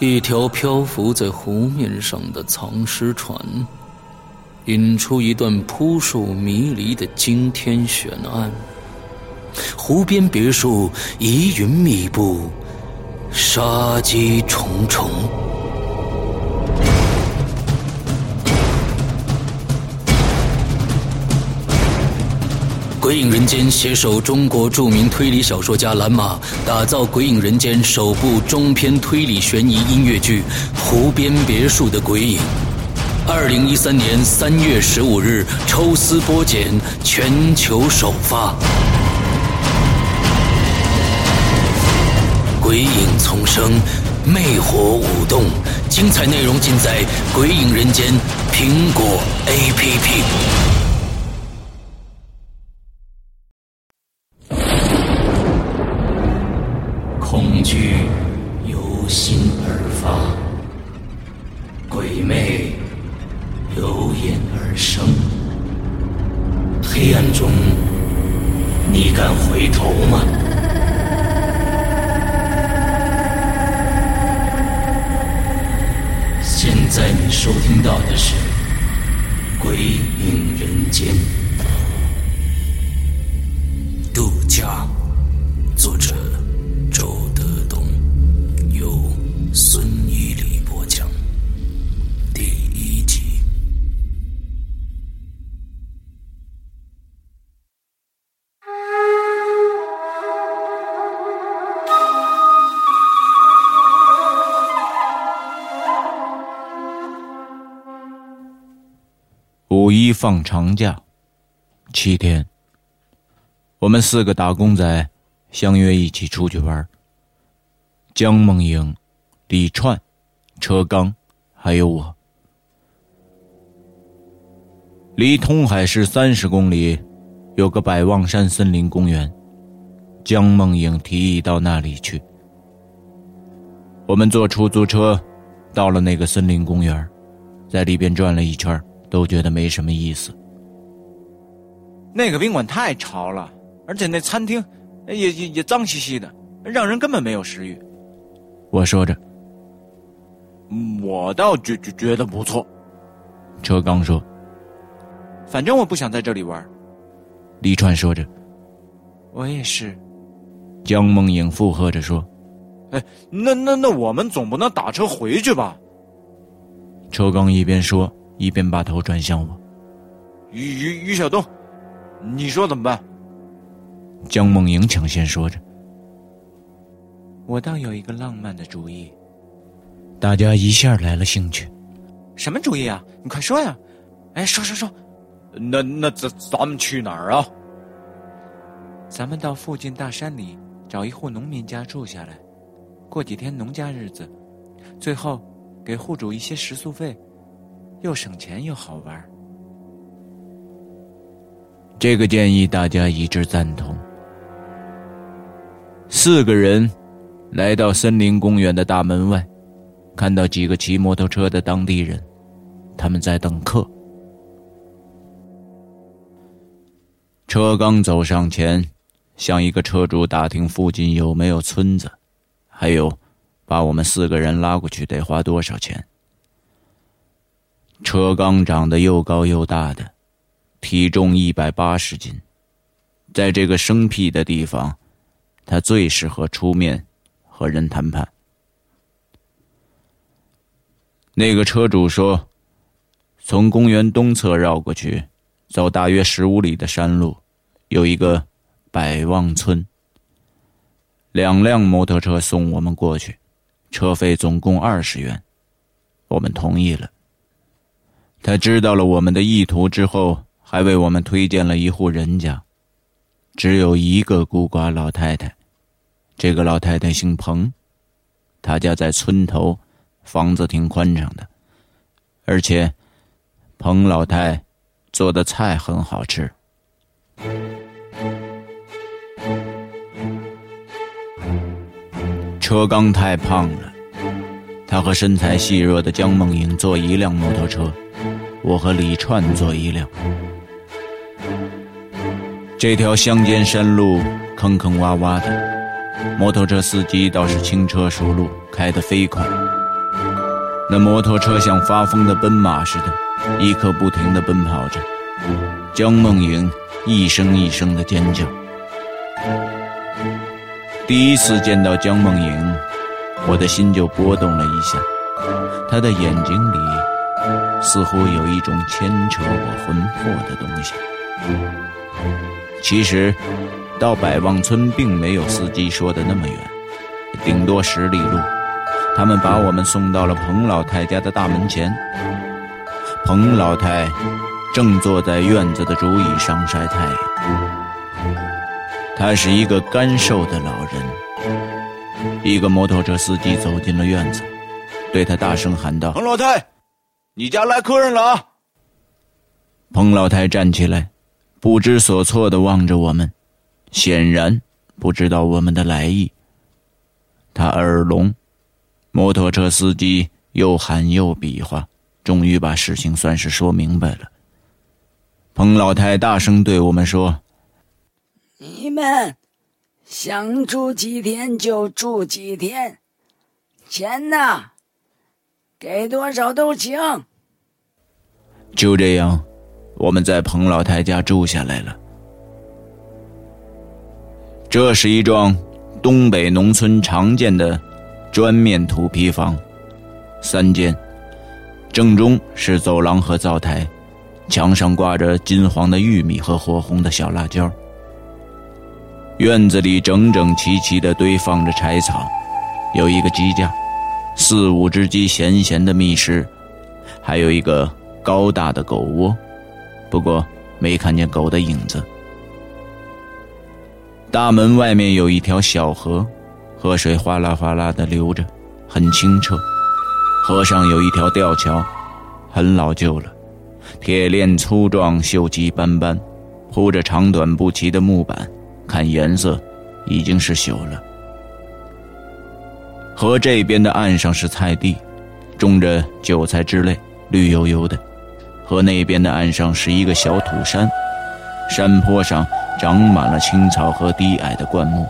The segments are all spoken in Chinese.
一条漂浮在湖面上的藏尸船，引出一段扑朔迷离的惊天悬案。湖边别墅疑云密布，杀机重重。《鬼影人间》携手中国著名推理小说家蓝马，打造《鬼影人间》首部中篇推理悬疑音乐剧《湖边别墅的鬼影》。二零一三年三月十五日抽丝剥茧，全球首发。鬼影丛生，魅火舞动，精彩内容尽在《鬼影人间》苹果 APP。去有心一放长假，七天，我们四个打工仔相约一起出去玩。江梦莹。李串、车刚，还有我，离通海市三十公里，有个百望山森林公园。江梦影提议到那里去。我们坐出租车，到了那个森林公园，在里边转了一圈，都觉得没什么意思。那个宾馆太潮了，而且那餐厅也也也脏兮兮的，让人根本没有食欲。我说着。我倒觉觉觉得不错，车刚说：“反正我不想在这里玩。”李川说着：“我也是。”江梦影附和着说：“哎，那那那我们总不能打车回去吧？”车刚一边说一边把头转向我：“于于于小东，你说怎么办？”江梦莹抢先说着：“我倒有一个浪漫的主意。”大家一下来了兴趣，什么主意啊？你快说呀！哎，说说说，那那咱咱们去哪儿啊？咱们到附近大山里找一户农民家住下来，过几天农家日子，最后给户主一些食宿费，又省钱又好玩。这个建议大家一致赞同。四个人来到森林公园的大门外。看到几个骑摩托车的当地人，他们在等客。车刚走上前，向一个车主打听附近有没有村子，还有，把我们四个人拉过去得花多少钱。车刚长得又高又大的，体重一百八十斤，在这个生僻的地方，他最适合出面和人谈判。那个车主说：“从公园东侧绕过去，走大约十五里的山路，有一个百望村。两辆摩托车送我们过去，车费总共二十元。我们同意了。他知道了我们的意图之后，还为我们推荐了一户人家，只有一个孤寡老太太。这个老太太姓彭，她家在村头。”房子挺宽敞的，而且彭老太做的菜很好吃。车刚太胖了，他和身材细弱的江梦莹坐一辆摩托车，我和李串坐一辆。这条乡间山路坑坑洼洼的，摩托车司机倒是轻车熟路，开得飞快。那摩托车像发疯的奔马似的，一刻不停地奔跑着。江梦莹一声一声的尖叫。第一次见到江梦莹，我的心就波动了一下。他的眼睛里似乎有一种牵扯我魂魄的东西。其实，到百望村并没有司机说的那么远，顶多十里路。他们把我们送到了彭老太家的大门前。彭老太正坐在院子的竹椅上晒太阳。他是一个干瘦的老人。一个摩托车司机走进了院子，对他大声喊道：“彭老太，你家来客人了啊！”彭老太站起来。不知所措的望着我们，显然不知道我们的来意。他耳聋，摩托车司机又喊又比划，终于把事情算是说明白了。彭老太大声对我们说：“你们想住几天就住几天，钱呢，给多少都行。”就这样。我们在彭老太家住下来了。这是一幢东北农村常见的砖面土坯房，三间，正中是走廊和灶台，墙上挂着金黄的玉米和火红的小辣椒。院子里整整齐齐的堆放着柴草，有一个鸡架，四五只鸡闲闲的觅食，还有一个高大的狗窝。不过没看见狗的影子。大门外面有一条小河，河水哗啦哗啦的流着，很清澈。河上有一条吊桥，很老旧了，铁链粗壮，锈迹斑斑，铺着长短不齐的木板，看颜色已经是朽了。河这边的岸上是菜地，种着韭菜之类，绿油油的。河那边的岸上是一个小土山，山坡上长满了青草和低矮的灌木。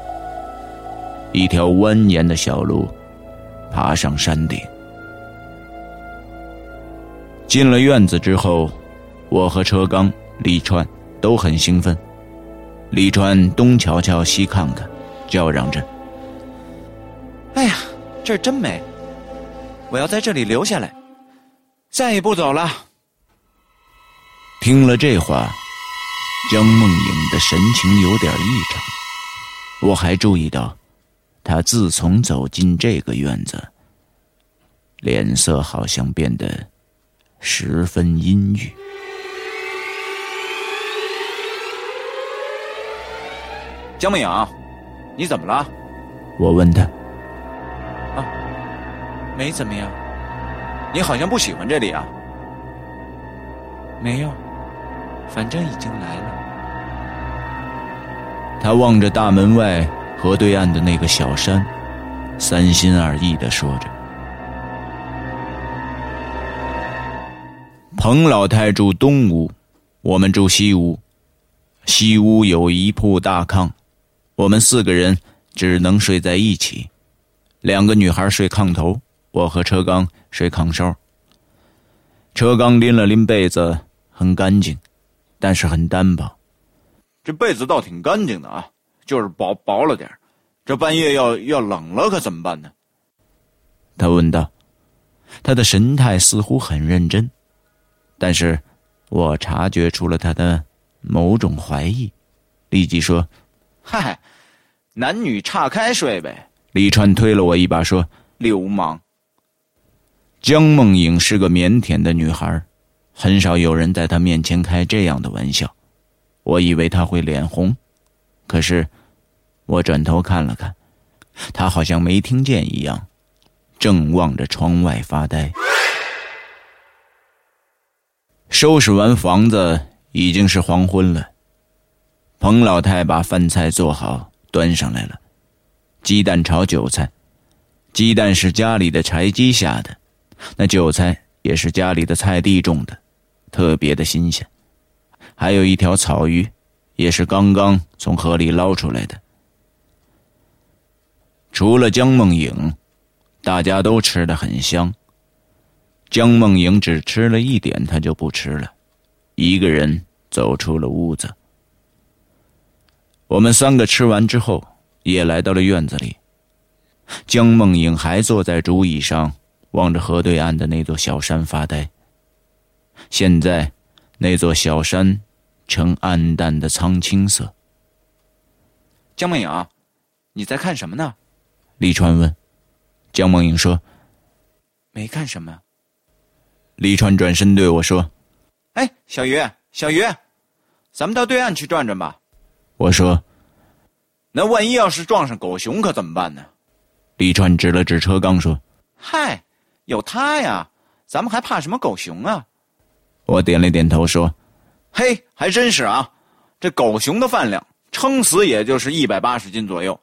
一条蜿蜒的小路，爬上山顶。进了院子之后，我和车刚、李川都很兴奋。李川东瞧瞧西看看，叫嚷着：“哎呀，这儿真美！我要在这里留下来，再也不走了。”听了这话，江梦影的神情有点异常。我还注意到，他自从走进这个院子，脸色好像变得十分阴郁。江梦影，你怎么了？我问他。啊，没怎么样。你好像不喜欢这里啊？没有。反正已经来了。他望着大门外河对岸的那个小山，三心二意的说着：“彭老太住东屋，我们住西屋。西屋有一铺大炕，我们四个人只能睡在一起。两个女孩睡炕头，我和车刚睡炕梢。车刚拎了拎被子，很干净。”但是很单薄，这被子倒挺干净的啊，就是薄薄了点这半夜要要冷了可怎么办呢？他问道，他的神态似乎很认真，但是我察觉出了他的某种怀疑，立即说：“嗨，男女岔开睡呗。”李川推了我一把说：“流氓。”江梦影是个腼腆的女孩。很少有人在她面前开这样的玩笑，我以为她会脸红，可是我转头看了看，她好像没听见一样，正望着窗外发呆。收拾完房子已经是黄昏了，彭老太把饭菜做好端上来了，鸡蛋炒韭菜，鸡蛋是家里的柴鸡下的，那韭菜也是家里的菜地种的。特别的新鲜，还有一条草鱼，也是刚刚从河里捞出来的。除了江梦影，大家都吃的很香。江梦莹只吃了一点，他就不吃了，一个人走出了屋子。我们三个吃完之后，也来到了院子里。江梦影还坐在竹椅上，望着河对岸的那座小山发呆。现在，那座小山呈暗淡的苍青色。江梦影，你在看什么呢？李川问。江梦影说：“没看什么。”李川转身对我说：“哎，小鱼，小鱼，咱们到对岸去转转吧。”我说：“那万一要是撞上狗熊，可怎么办呢？”李川指了指车刚说：“嗨，有他呀，咱们还怕什么狗熊啊？”我点了点头说：“嘿，还真是啊，这狗熊的饭量，撑死也就是一百八十斤左右。”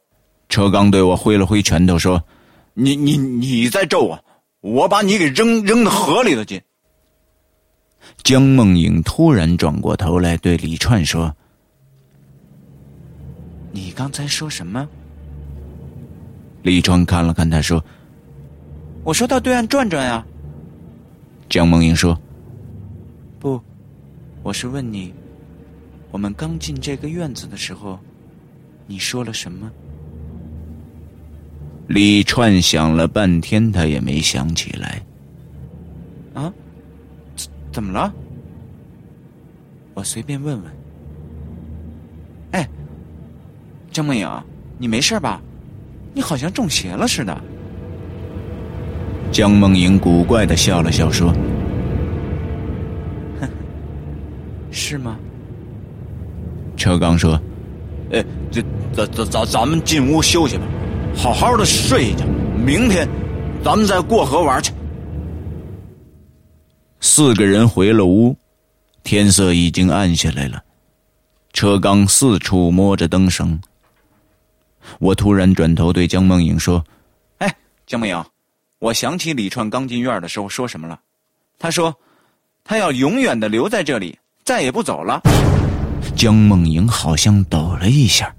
车刚对我挥了挥拳头说：“你你你再咒我，我把你给扔扔到河里头去。”江梦影突然转过头来对李川说。你刚才说什么？李川看了看他，说：“我说到对岸转转呀。”江梦莹说：“不，我是问你，我们刚进这个院子的时候，你说了什么？”李川想了半天，他也没想起来。啊？怎怎么了？我随便问问。江梦影，你没事吧？你好像中邪了似的。江梦影古怪的笑了笑，说：“ 是吗？”车刚说：“哎，这咱咱咱咱们进屋休息吧，好好的睡一觉，明天咱们再过河玩去。”四个人回了屋，天色已经暗下来了。车刚四处摸着灯绳。我突然转头对江梦影说：“哎，江梦影，我想起李串刚进院的时候说什么了。他说，他要永远的留在这里，再也不走了。”江梦影好像抖了一下。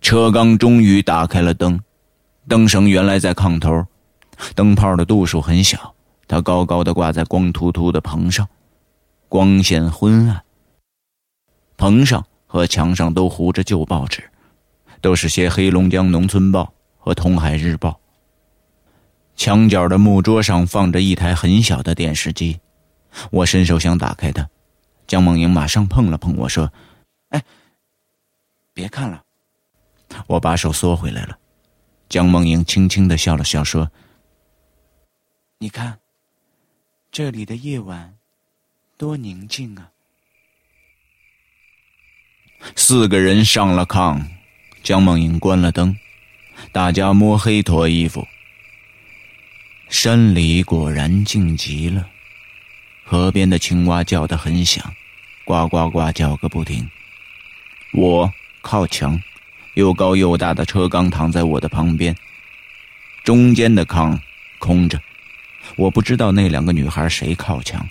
车刚终于打开了灯，灯绳原来在炕头，灯泡的度数很小，它高高的挂在光秃秃的棚上，光线昏暗。棚上。和墙上都糊着旧报纸，都是些黑龙江农村报和通海日报。墙角的木桌上放着一台很小的电视机，我伸手想打开它，江梦莹马上碰了碰我说：“哎，别看了。”我把手缩回来了。江梦莹轻轻的笑了笑说：“你看，这里的夜晚多宁静啊。”四个人上了炕，江梦影关了灯，大家摸黑脱衣服。山里果然静极了，河边的青蛙叫得很响，呱呱呱叫个不停。我靠墙，又高又大的车缸躺在我的旁边，中间的炕空着，我不知道那两个女孩谁靠墙。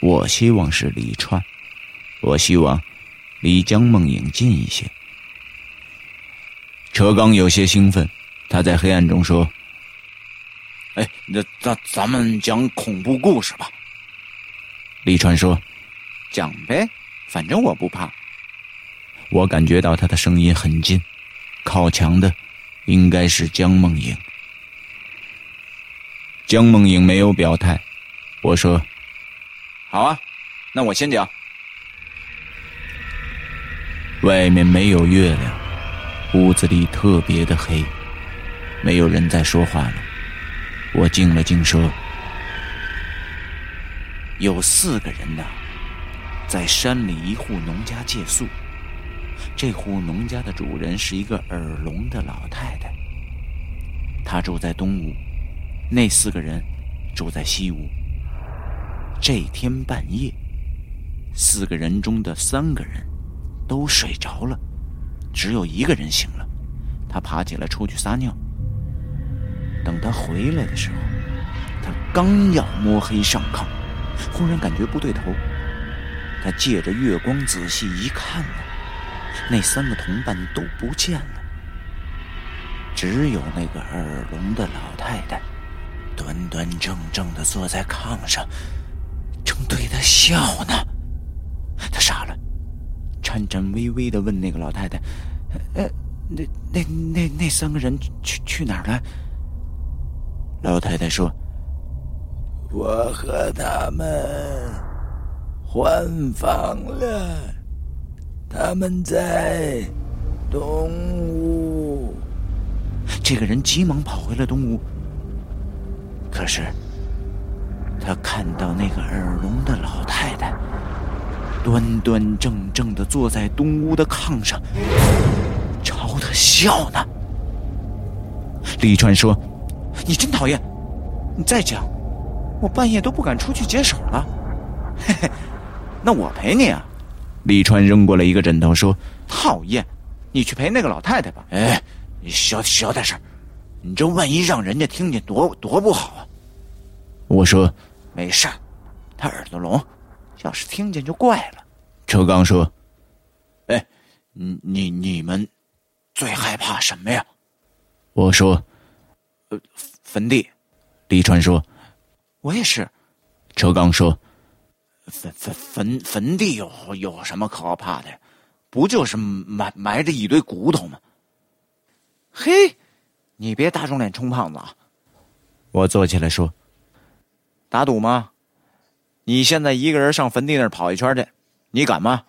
我希望是李川，我希望。离江梦影近一些。车刚有些兴奋，他在黑暗中说：“哎，那咱咱们讲恐怖故事吧。”李川说：“讲呗，反正我不怕。”我感觉到他的声音很近，靠墙的应该是江梦影。江梦影没有表态，我说：“好啊，那我先讲。”外面没有月亮，屋子里特别的黑，没有人在说话了。我静了静说：“有四个人呢，在山里一户农家借宿。这户农家的主人是一个耳聋的老太太，她住在东屋，那四个人住在西屋。这天半夜，四个人中的三个人。”都睡着了，只有一个人醒了。他爬起来出去撒尿。等他回来的时候，他刚要摸黑上炕，忽然感觉不对头。他借着月光仔细一看呢，那三个同伴都不见了，只有那个耳聋的老太太端端正正的坐在炕上，正对他笑呢。颤颤巍巍的问那个老太太：“呃，那那那那三个人去去哪儿了？”老太太说：“我和他们换房了，他们在东屋。”这个人急忙跑回了东屋。可是，他看到那个耳聋的老太太端端正正的坐在东屋的炕上，朝他笑呢。李川说：“你真讨厌！你再讲，我半夜都不敢出去解手了。”嘿嘿，那我陪你啊！李川扔过来一个枕头说：“讨厌，你去陪那个老太太吧。”哎，你小小点声。你这万一让人家听见，多多不好啊！我说，没事他耳朵聋，要是听见就怪了。车刚说：“哎，你你你们最害怕什么呀？”我说：“呃，坟地。”李川说：“我也是。”车刚说：“坟坟坟坟地有有什么可怕的呀？不就是埋埋着一堆骨头吗？”嘿。你别打肿脸充胖子啊！我坐起来说：“打赌吗？你现在一个人上坟地那儿跑一圈去，你敢吗？”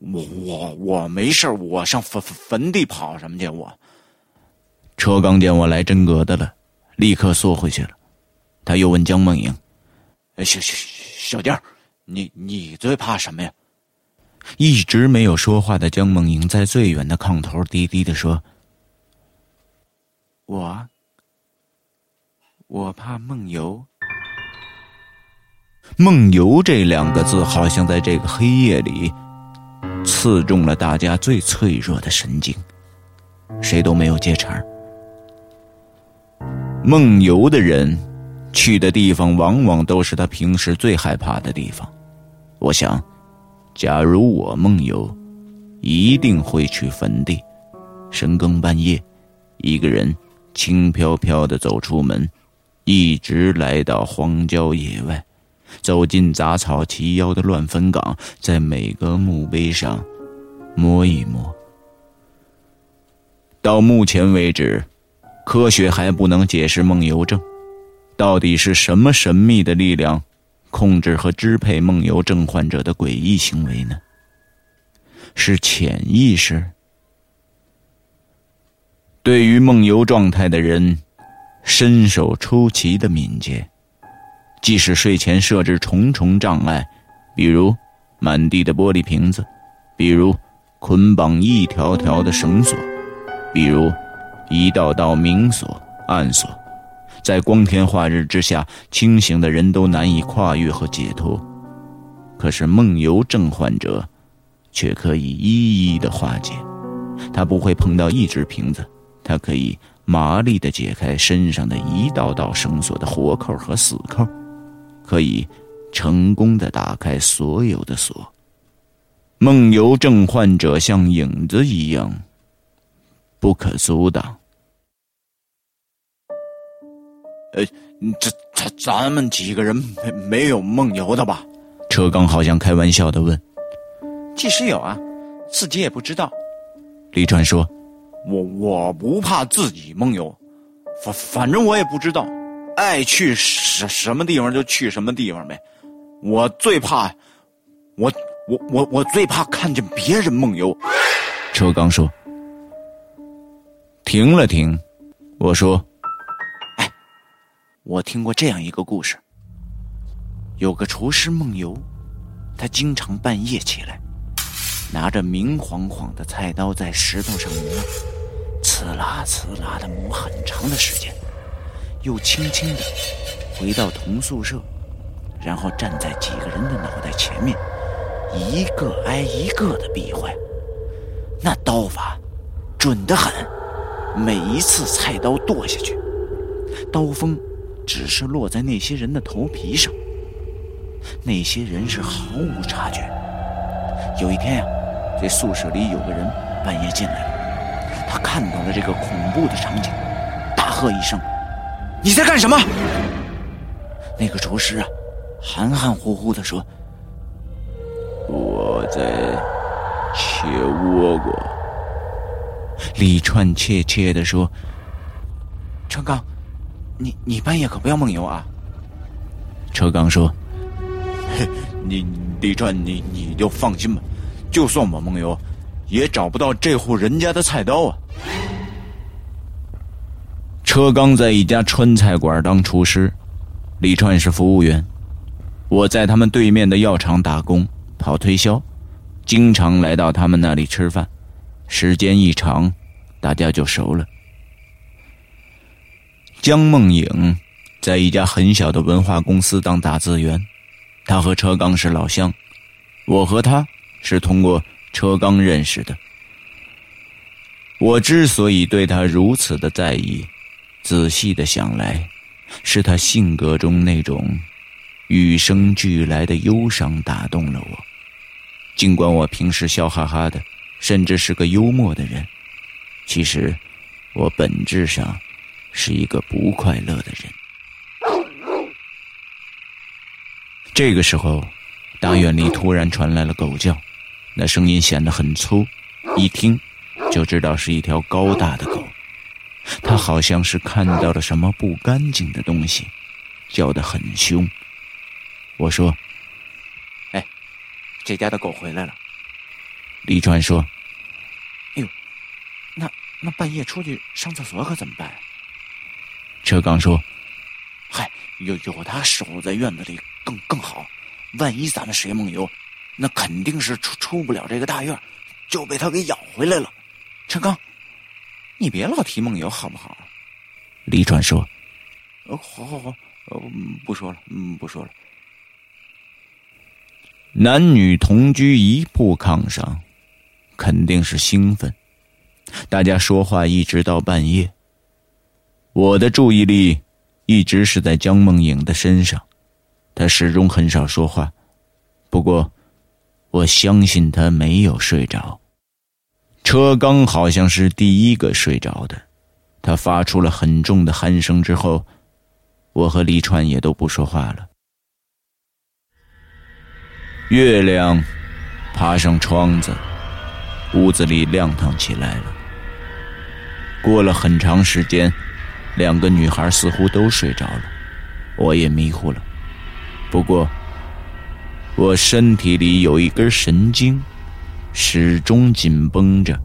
我我我没事我上坟坟地跑什么去？我车刚见我来真格的了，立刻缩回去了。他又问江梦莹：“小小小丁你你最怕什么呀？”一直没有说话的江梦莹在最远的炕头低低的说。我，我怕梦游。梦游这两个字，好像在这个黑夜里，刺中了大家最脆弱的神经，谁都没有接茬梦游的人，去的地方往往都是他平时最害怕的地方。我想，假如我梦游，一定会去坟地，深更半夜，一个人。轻飘飘的走出门，一直来到荒郊野外，走进杂草齐腰的乱坟岗，在每个墓碑上摸一摸。到目前为止，科学还不能解释梦游症，到底是什么神秘的力量控制和支配梦游症患者的诡异行为呢？是潜意识？对于梦游状态的人，身手出奇的敏捷，即使睡前设置重重障碍，比如满地的玻璃瓶子，比如捆绑一条条的绳索，比如一道道明锁暗锁，在光天化日之下，清醒的人都难以跨越和解脱。可是梦游症患者，却可以一一的化解，他不会碰到一只瓶子。他可以麻利地解开身上的一道道绳索的活扣和死扣，可以成功的打开所有的锁。梦游症患者像影子一样不可阻挡。呃，这咱咱们几个人没没有梦游的吧？车刚好像开玩笑的问。即使有啊，自己也不知道。李川说。我我不怕自己梦游，反反正我也不知道，爱去什什么地方就去什么地方呗。我最怕，我我我我最怕看见别人梦游。车刚说，停了停，我说，哎，我听过这样一个故事，有个厨师梦游，他经常半夜起来。拿着明晃晃的菜刀在石头上磨，刺啦刺啦的磨很长的时间，又轻轻的回到同宿舍，然后站在几个人的脑袋前面，一个挨一个的比划。那刀法准得很，每一次菜刀剁下去，刀锋只是落在那些人的头皮上，那些人是毫无察觉。有一天呀。这宿舍里有个人半夜进来了，他看到了这个恐怖的场景，大喝一声：“你在干什么？那个厨师啊，含含糊糊的说：“我在切倭瓜。”李川怯怯的说：“车刚，你你半夜可不要梦游啊。”车刚说：“你李川，你你就放心吧，就算我梦游，也找不到这户人家的菜刀啊。”车刚在一家川菜馆当厨师，李川是服务员。我在他们对面的药厂打工，跑推销，经常来到他们那里吃饭，时间一长，大家就熟了。江梦影在一家很小的文化公司当打字员，他和车刚是老乡，我和他是通过车刚认识的。我之所以对他如此的在意。仔细的想来，是他性格中那种与生俱来的忧伤打动了我。尽管我平时笑哈哈的，甚至是个幽默的人，其实我本质上是一个不快乐的人。这个时候，大院里突然传来了狗叫，那声音显得很粗，一听就知道是一条高大的狗。他好像是看到了什么不干净的东西，叫得很凶。我说：“哎，这家的狗回来了。”李川说：“哎呦，那那半夜出去上厕所可怎么办？”车刚说：“嗨，有有他守在院子里更更好。万一咱们谁梦游，那肯定是出出不了这个大院，就被他给咬回来了。”车刚。你别老提梦游好不好？李川说：“哦，好好好，呃，不说了，嗯，不说了。”男女同居一铺炕上，肯定是兴奋。大家说话一直到半夜。我的注意力一直是在江梦影的身上，她始终很少说话。不过，我相信她没有睡着。车刚好像是第一个睡着的，他发出了很重的鼾声之后，我和李川也都不说话了。月亮爬上窗子，屋子里亮堂起来了。过了很长时间，两个女孩似乎都睡着了，我也迷糊了。不过，我身体里有一根神经。始终紧绷着，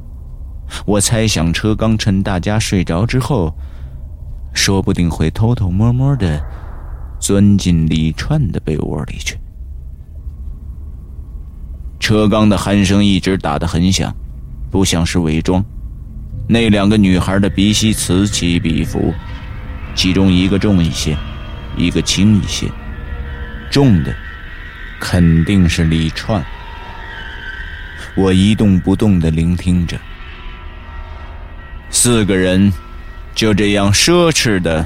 我猜想车刚趁大家睡着之后，说不定会偷偷摸摸的钻进李串的被窝里去。车刚的鼾声一直打得很响，不像是伪装。那两个女孩的鼻息此起彼伏，其中一个重一些，一个轻一些。重的肯定是李串。我一动不动的聆听着，四个人就这样奢侈的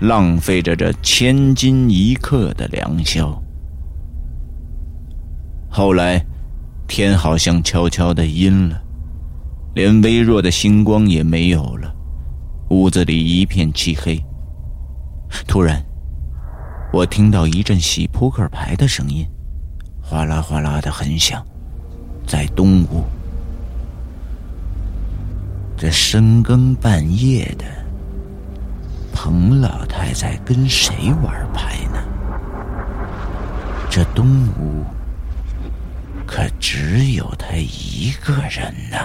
浪费着这千金一刻的良宵。后来，天好像悄悄的阴了，连微弱的星光也没有了，屋子里一片漆黑。突然，我听到一阵洗扑克牌的声音，哗啦哗啦的很响。在东屋，这深更半夜的，彭老太在跟谁玩牌呢？这东屋可只有她一个人呢。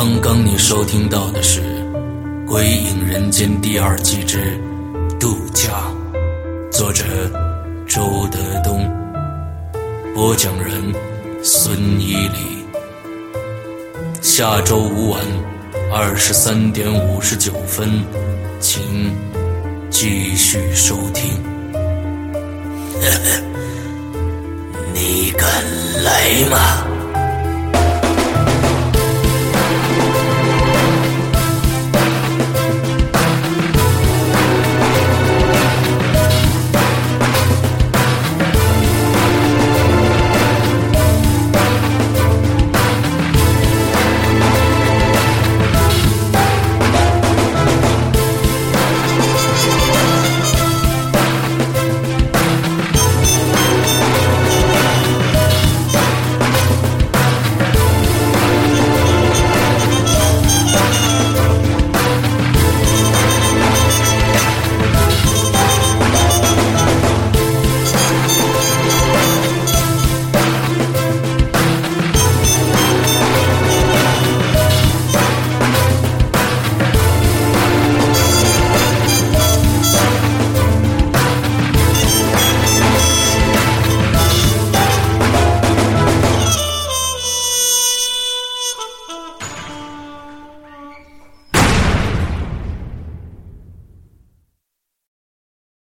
刚刚你收听到的是《鬼影人间》第二季之《度假》，作者周德东，播讲人孙一礼。下周五晚二十三点五十九分，请继续收听。你敢来吗？